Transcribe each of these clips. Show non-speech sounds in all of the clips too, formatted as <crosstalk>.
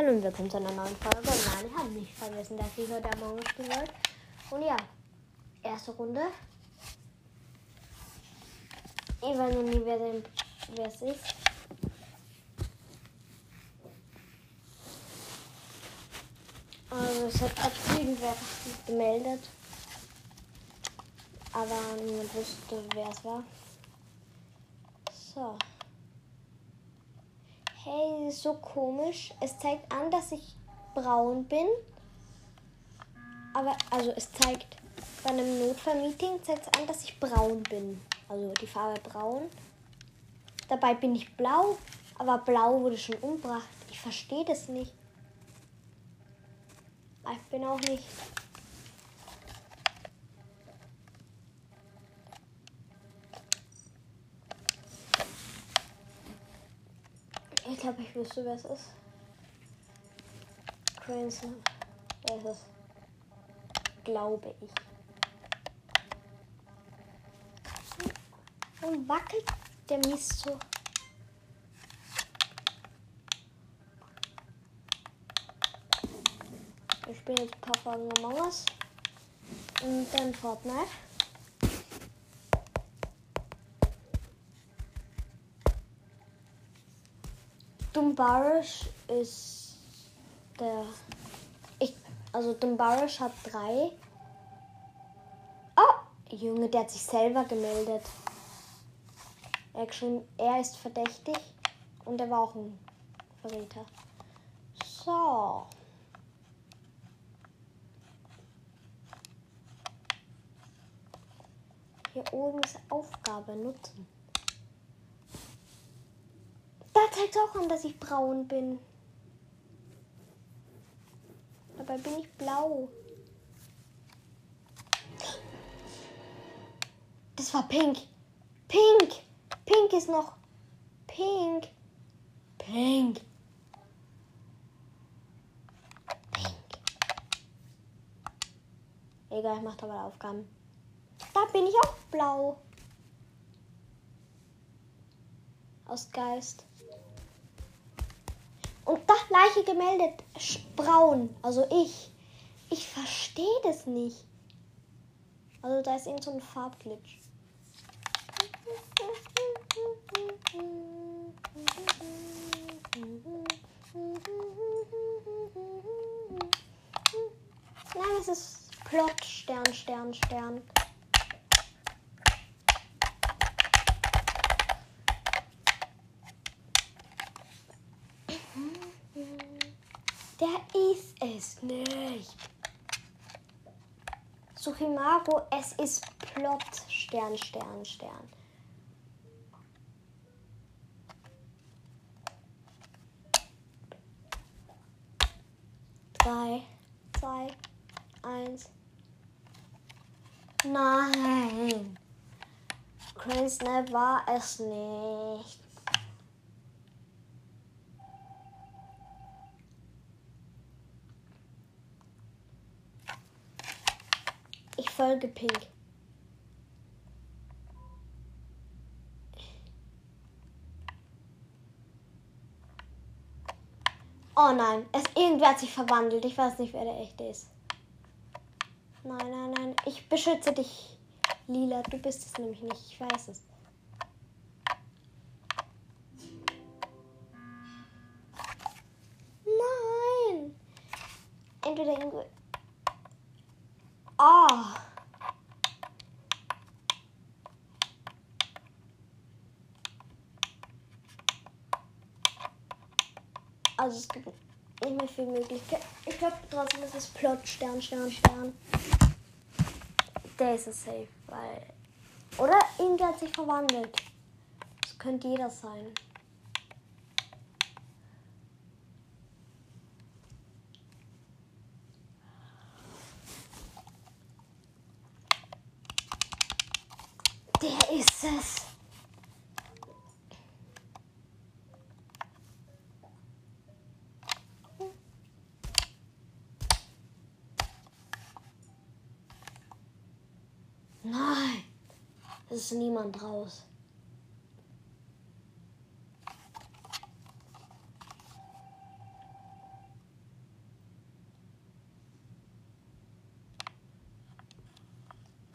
Hallo und willkommen zu einer neuen Folge. Nein, ich habe nicht vergessen, dass ich heute Morgen spielen wollte. Und ja, erste Runde. Ich weiß noch nie, wer, denn, wer es ist. Also es hat gerade irgendwer gemeldet. Aber niemand wusste, wer es war. So. Hey, das ist so komisch. Es zeigt an, dass ich braun bin. Aber, also es zeigt bei einem Notfallmeeting zeigt es an, dass ich braun bin. Also die Farbe braun. Dabei bin ich blau, aber blau wurde schon umgebracht. Ich verstehe das nicht. Ich bin auch nicht. Ich glaube, ich wüsste, wer es ist. Crazy. Wer ist es? Glaube ich. Warum wackelt der Mist so? Ich spiele jetzt ein paar Folgen Among Us. Und dann Fortnite. Dumbarish ist der. Ich, also Dumbarish hat drei. Oh, Junge, der hat sich selber gemeldet. Er, er ist verdächtig und er war auch ein Verräter. So. Hier oben ist Aufgabe nutzen. Da zeigt es auch an, dass ich braun bin. Dabei bin ich blau. Das war pink. Pink. Pink ist noch. Pink. Pink. Pink. Egal, ich mach da mal Aufgaben. Da bin ich auch blau. Aus Geist. Und da Leiche gemeldet. Braun. Also ich. Ich verstehe das nicht. Also da ist irgend so ein Farbglitch. Nein, es ist Plot, Stern, Stern, Stern. Der ist es nicht. Suchimago, es ist Plot, Stern, Stern, Stern. Drei, zwei, eins. Nein. Snap war es nicht. Folge Pink. Oh nein, es irgendwer hat sich verwandelt. Ich weiß nicht, wer der echte ist. Nein, nein, nein. Ich beschütze dich, Lila. Du bist es nämlich nicht. Ich weiß es. Nein. Entweder irgendwo. Ah. Also es gibt nicht mehr viel Möglichkeit. Ich glaube trotzdem ist es Plot, Stern, Stern, Stern. Der ist es safe, weil. Oder irgendwer hat sich verwandelt. Das könnte jeder sein. ist niemand raus.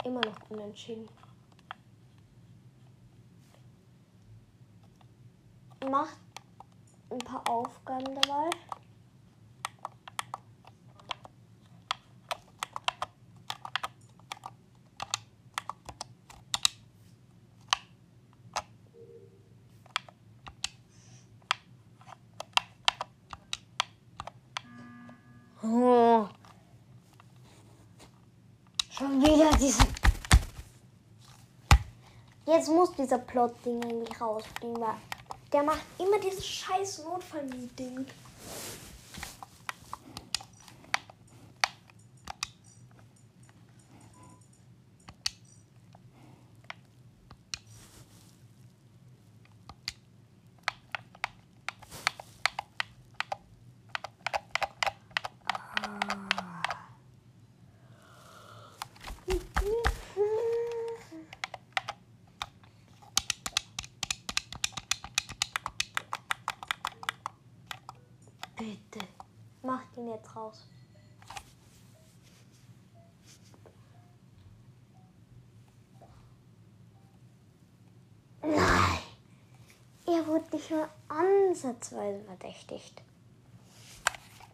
Immer noch unentschieden. Macht ein paar Aufgaben dabei. Jetzt muss dieser Plot-Ding eigentlich rausfliegen, weil der macht immer dieses scheiß Notfall-Meeting. Bitte, mach raus. Nein, er wurde nicht mal ansatzweise verdächtigt.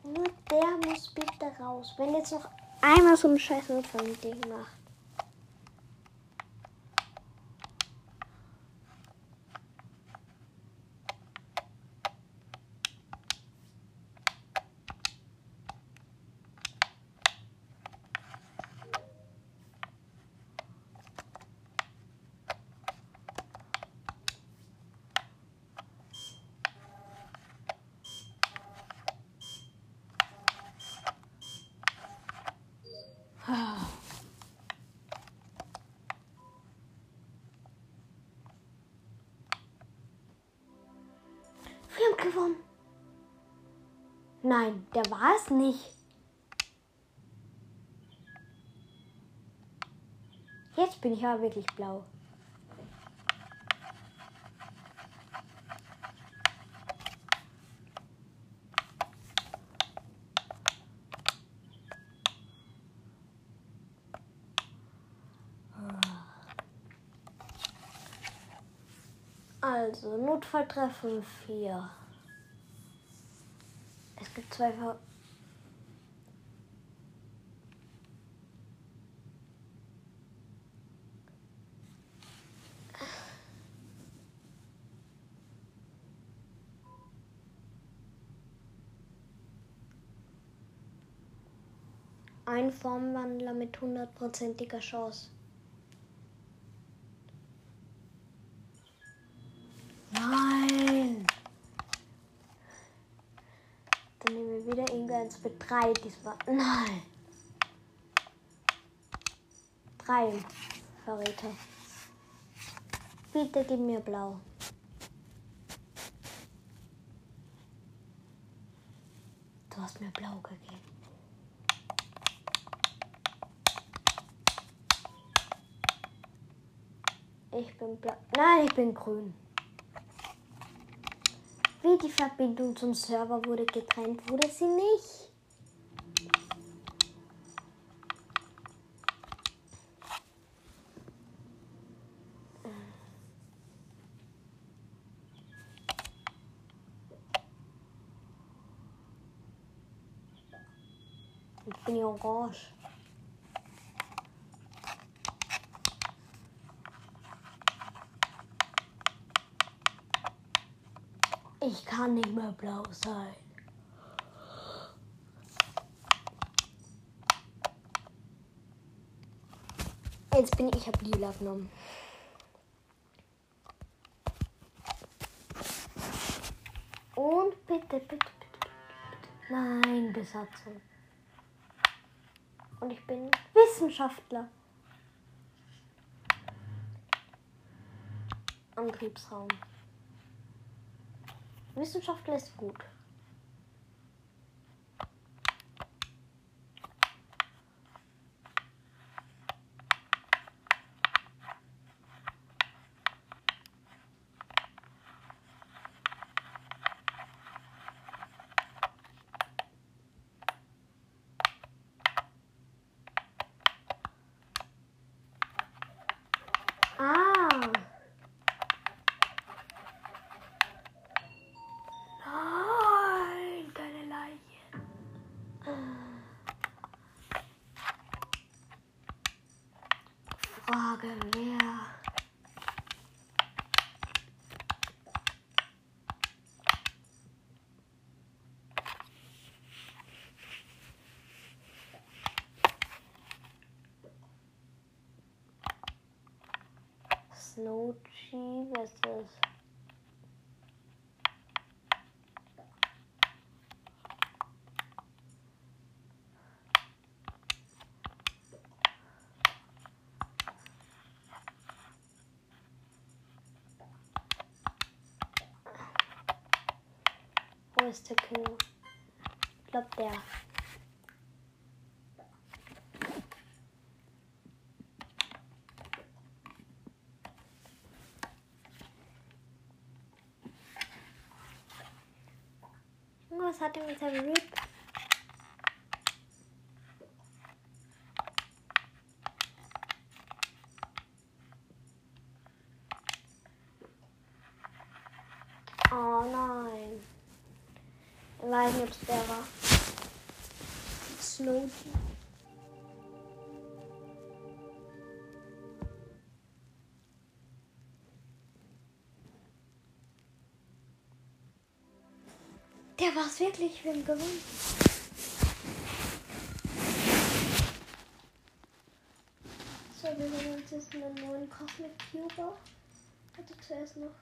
Nur der muss bitte raus. Wenn jetzt noch einmal so ein scheiß mit dem macht. Wir haben gewonnen. Nein, der war es nicht. Jetzt bin ich aber wirklich blau. Notfalltreffen 4. Es gibt zwei Ver Ein Formwandler mit hundertprozentiger Chance. Nein! Dann nehmen wir wieder irgendeins mit drei diesmal. Nein! Drei Verräter. Bitte gib mir blau. Du hast mir blau gegeben. Ich bin blau. Nein, ich bin grün. Wie die Verbindung zum Server wurde getrennt, wurde sie nicht. Ich bin ja orange. Ich kann nicht mehr blau sein. Jetzt bin ich, ich habe lila genommen. Und bitte, bitte, bitte, bitte, bitte. Nein, Besatzung. Und ich bin Wissenschaftler. Antriebsraum. Wissenschaftler ist gut. Frage, wer? Snowchi, wer ist das? Ist der? Ich glaube der. Was hat er mit seinem Rip? Der war es wirklich, wir haben gewonnen. So, wir holen uns jetzt einen neuen Cosmic Cube. Also zuerst noch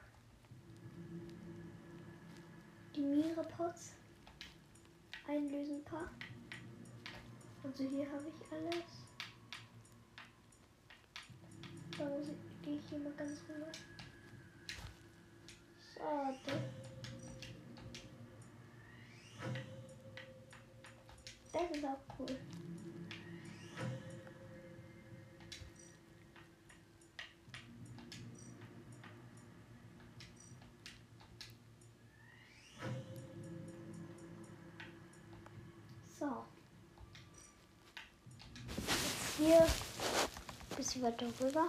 die Mira-Pots einlösen ein paar. Also hier habe ich alles. So, gehe ich hier mal ganz rüber. Schade. Das ist auch cool. So. Hier ein bisschen weiter rüber.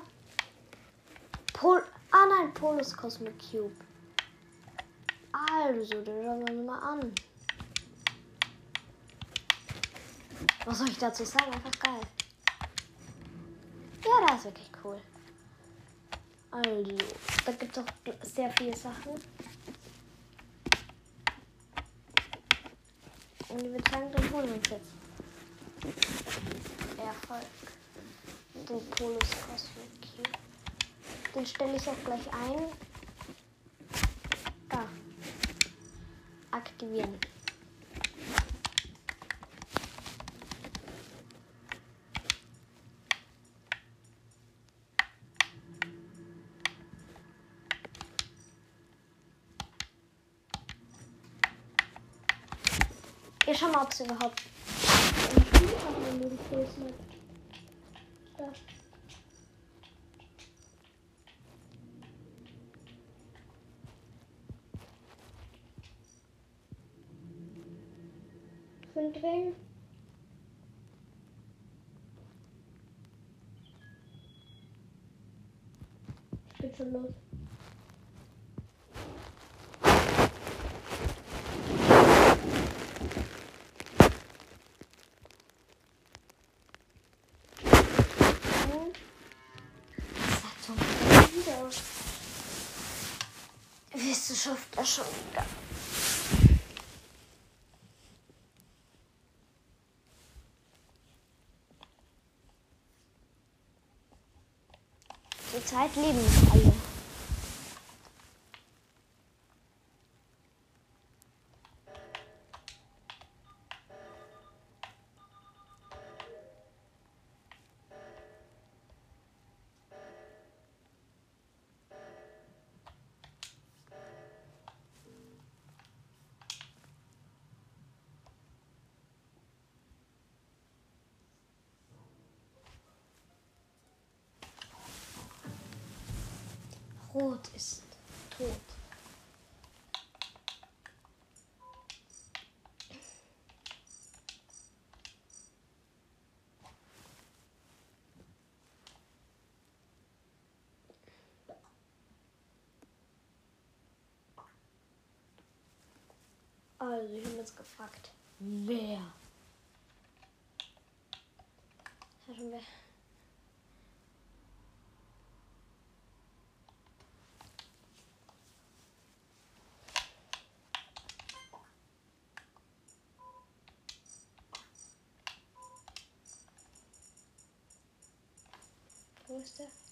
Pol ah nein, Polus Cosmic Cube. Also, den schauen wir mal an. Was soll ich dazu sagen? Einfach geil. Ja, das ist wirklich cool. Also, da gibt es auch sehr viele Sachen. Und ich würde sagen, dann wir jetzt. Erfolg. Den Polus Cube. Den stelle ich auch gleich ein. Da. Aktivieren. Wir schauen mal, ob es überhaupt im Spiel du die Größen hat. Da. Von drin. Geht schon los. Wieso schafft er schon wieder? Zurzeit leben alle. Also, ich habe jetzt gefragt, wer? Hatten wir. Wo ist der?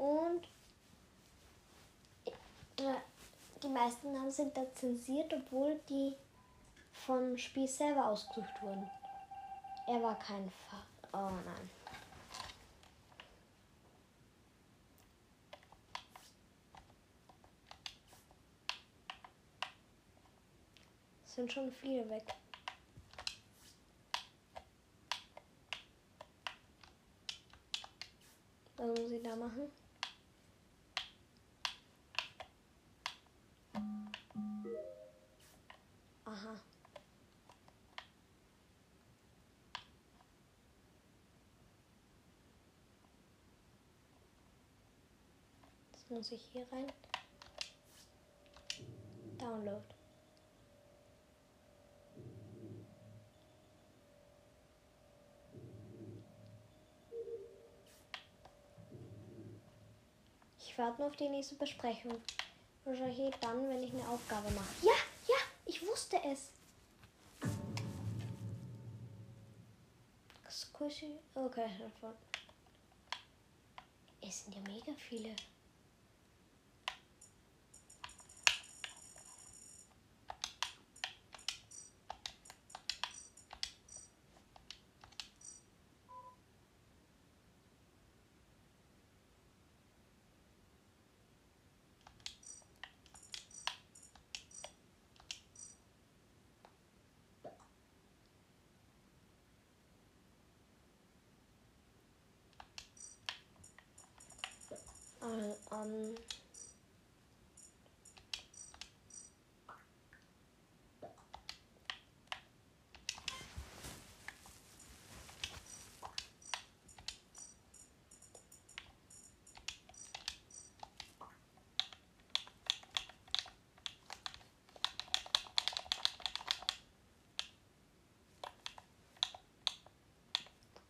Und die meisten Namen sind da zensiert, obwohl die vom Spiel selber ausgesucht wurden. Er war kein Fach. Oh nein. Es sind schon viele weg. Was muss ich da machen? Muss ich hier rein. Download. Ich warte nur auf die nächste Besprechung. Wahrscheinlich dann, wenn ich eine Aufgabe mache. Ja, ja, ich wusste es. Squishy. Okay, davon. Es sind ja mega viele. Ähm.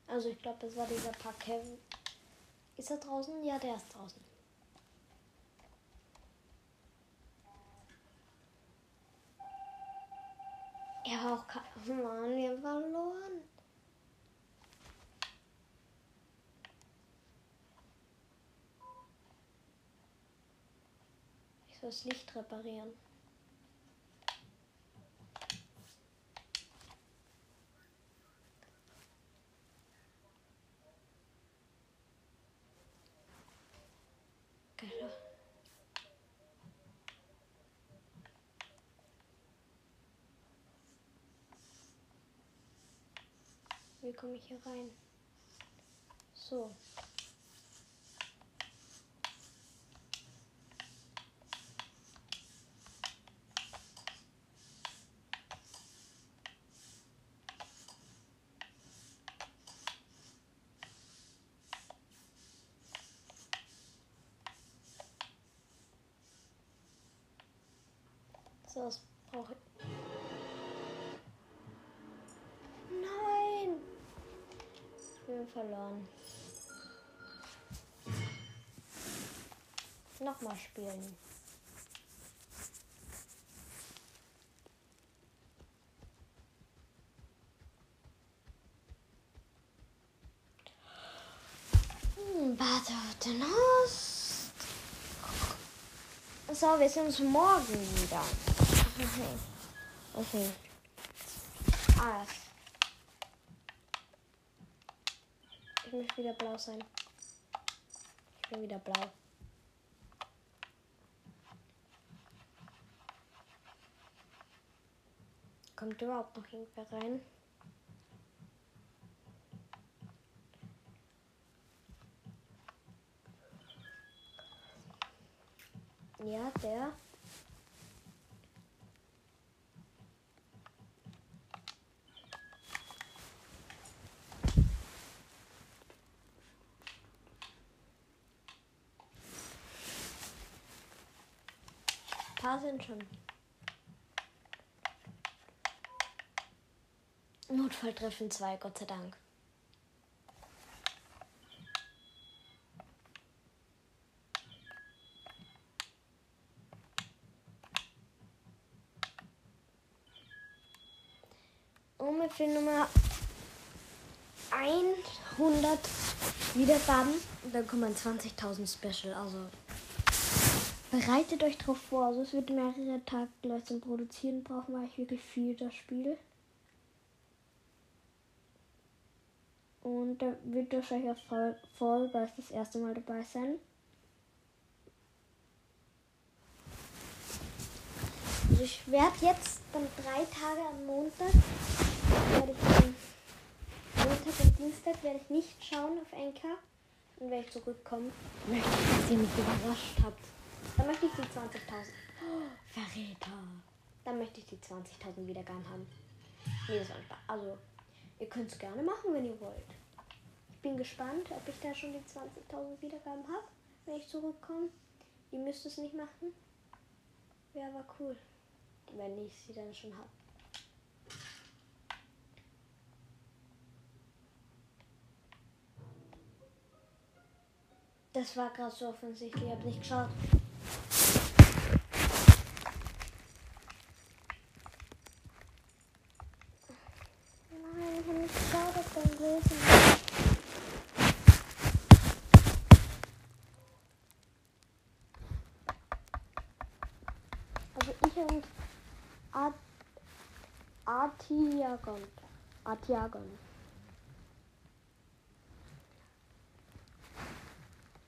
Also ich glaube, das war dieser Paket. Ist er draußen? Ja, der ist draußen. Mann, wir haben verloren. Ich soll das Licht reparieren. Geil. Wie komme ich hier rein? So. So, was brauche verloren. Nochmal spielen. Hm, Warte, den Host. So, wir sehen uns morgen wieder. <laughs> Okay. Okay. Alles. Ich möchte wieder blau sein. Ich bin wieder blau. Kommt überhaupt noch irgendwer rein? Ja, der. Paar sind schon. Notfalltreffen 2, Gott sei Dank. Ungefähr Nummer 100 Wiedergaben und dann kommen 20.000 Special. Also bereitet euch drauf vor. Also es wird mehrere Tage gleich zum Produzieren brauchen, weil ich wirklich viel das Spiel. Und da wird wahrscheinlich auch voll, weil es das erste Mal dabei sein. Also ich werde jetzt dann drei Tage am Montag werde ich Montag und Dienstag werde ich nicht schauen auf Enker. Und wenn ich zurückkomme, möchte dass ihr mich überrascht habt. Dann möchte ich die 20.000. Oh, <gasps> Verräter. Dann möchte ich die 20.000 Wiedergaben haben. Nee, das war wahr. Also, ihr könnt es gerne machen, wenn ihr wollt. Ich bin gespannt, ob ich da schon die 20.000 Wiedergaben habe, wenn ich zurückkomme. Ihr müsst es nicht machen. Wäre aber cool, wenn ich sie dann schon habe. Das war gerade so offensichtlich, ich habe nicht geschaut. Also und Art Artiagon.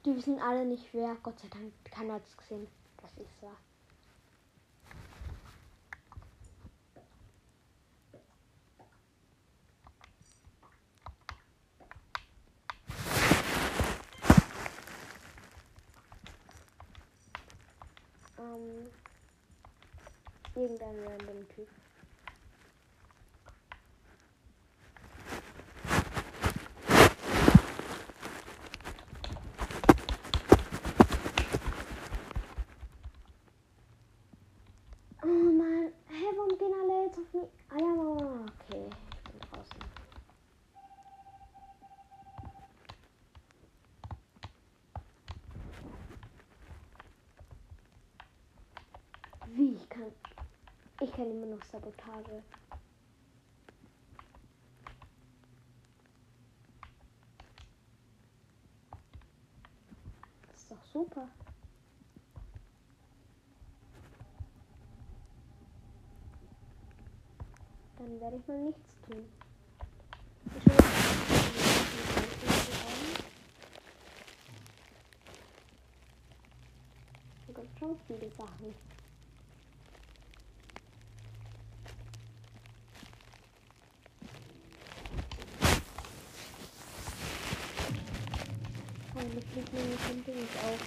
Die wissen alle nicht wer. Gott sei Dank, keiner hat es gesehen, dass ich es war. Ähm, irgendein random Typ. Oh Mann, hä, warum gehen alle jetzt auf mich? Ah ja, Mama. Okay, ich bin draußen. Wie ich kann. Ich kann immer noch Sabotage. Das ist doch super. Dann werde ich mal nichts tun. Ich gibt schon viele Sachen. Liegt nämlich ein Ding auf.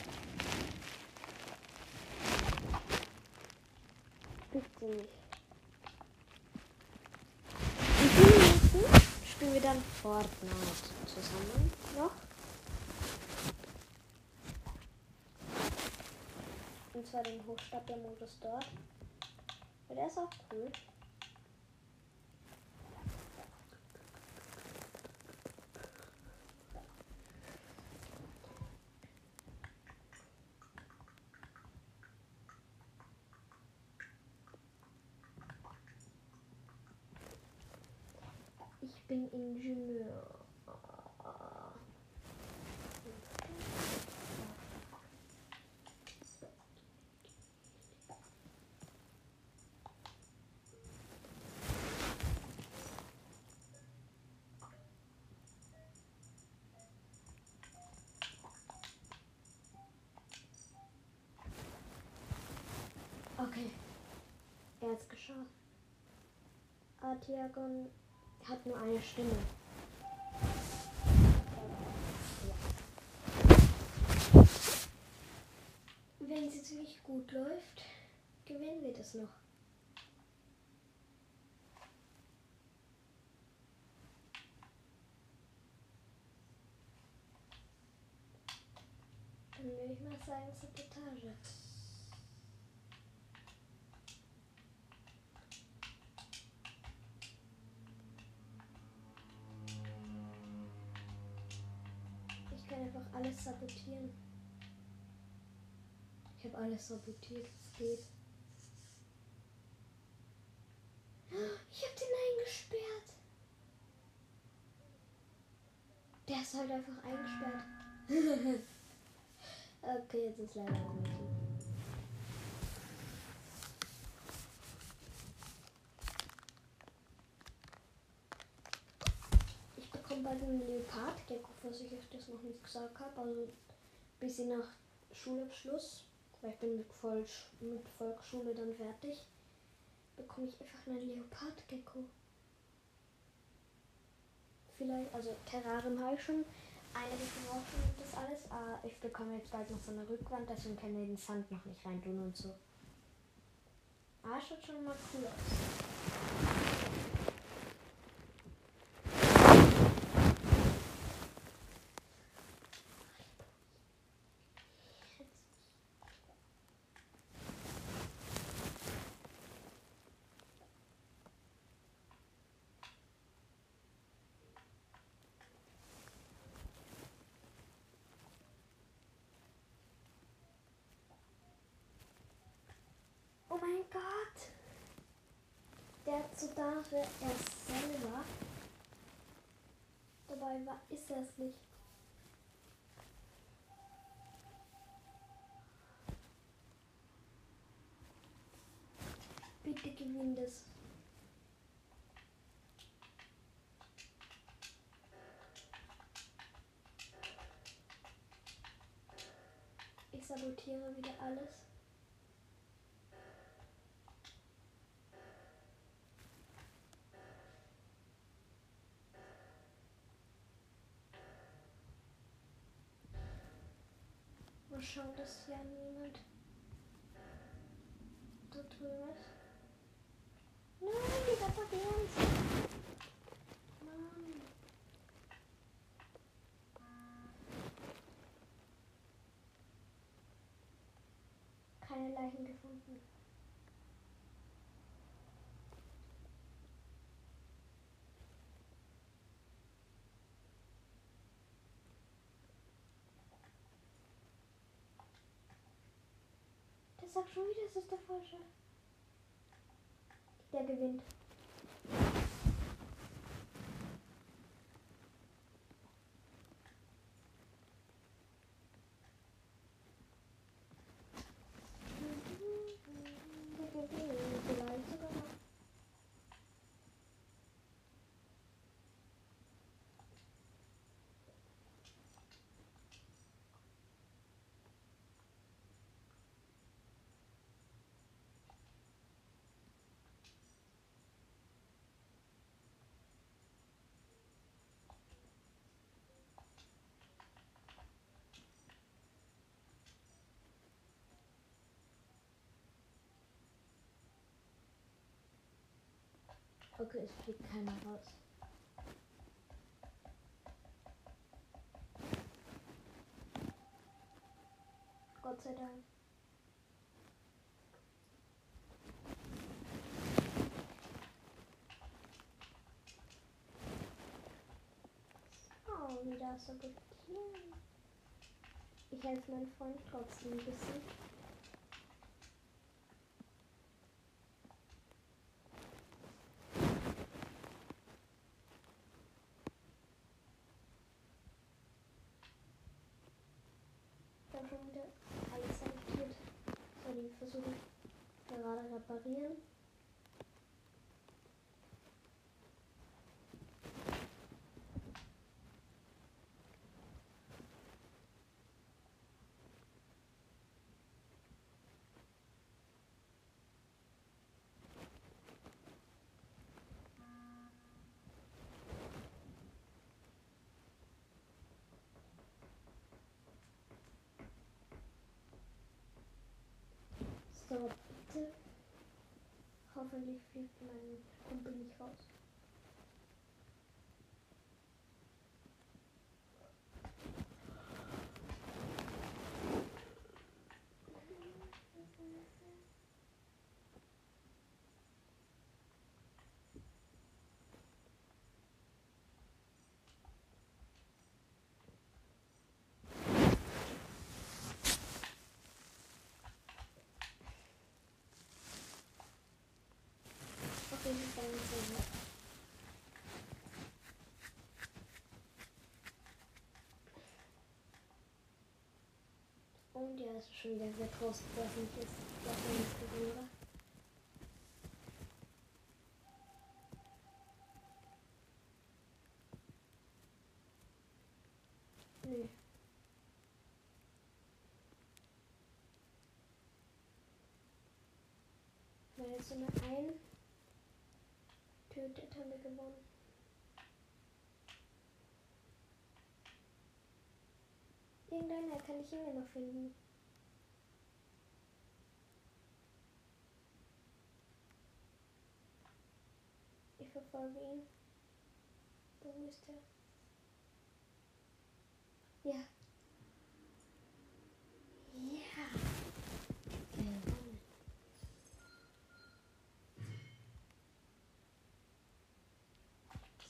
Bist du nicht. In fünf Minuten spielen wir dann Fortnite zusammen noch. Und zwar den Hochstapler-Modus dort. Der ist auch cool. Ich bin Ingenieur. Okay. Er hat's geschafft. Artiagon hat nur eine Stimme. Wenn es jetzt nicht gut läuft, gewinnen wir das noch. Dann würde ich mal sagen, Sabotage. einfach sabotieren. Ich habe alles sabotiert, es geht. Ich habe den eingesperrt. Der ist halt einfach eingesperrt. <laughs> okay, jetzt ist leider ein Mädchen. Ich einen Leopardgecko, was ich euch das noch nicht gesagt habe. Also bis nach Schulabschluss, weil ich bin mit, Voll mit Volksschule dann fertig, bekomme ich einfach einen Leopardgecko vielleicht, also Terrarium habe ich schon einige gebraucht und das alles. Aber ich bekomme jetzt bald noch so eine Rückwand, deswegen können wir den Sand noch nicht rein tun und so. Ah, schaut schon mal cool aus. Oh mein Gott! Der hat so da, er selber. Dabei war, ist er es nicht. Bitte gewinn das. Ich sabotiere wieder alles. Mal schauen, dass ja niemand da drüben ist. Nein, die reparieren Mann. Sagt schon wieder, es ist der falsche. Der gewinnt. Der gewinnt vielleicht sogar noch. Okay, es fliegt keiner raus. Gott sei Dank. Oh, wieder sabotieren. Ich helfe meinem Freund trotzdem ein bisschen. Ich habe schon wieder alles sabotiert. So, die versuchen gerade reparieren. So, bitte. Hoffentlich fliegt mein Kumpel nicht raus. Und ja, ist schon wieder sehr groß, was nicht ist. Was nicht gesehen, oder? Nö. Weil jetzt nur ein Haben wir gewonnen. Irgendeiner kann ich immer noch finden. Ich verfolge ihn. Wo ist er? Ja. Gewonnen.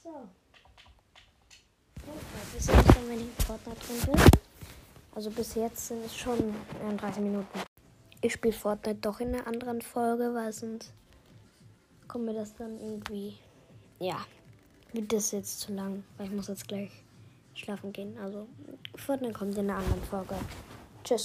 So. Was ist jetzt, in Fortnite drin bin? Also bis jetzt sind es schon 31 Minuten. Ich spiele Fortnite doch in einer anderen Folge, weil sonst kommt mir das dann irgendwie. Ja, wird das jetzt zu lang, weil ich muss jetzt gleich schlafen gehen. Also Fortnite kommt in einer anderen Folge. Tschüss.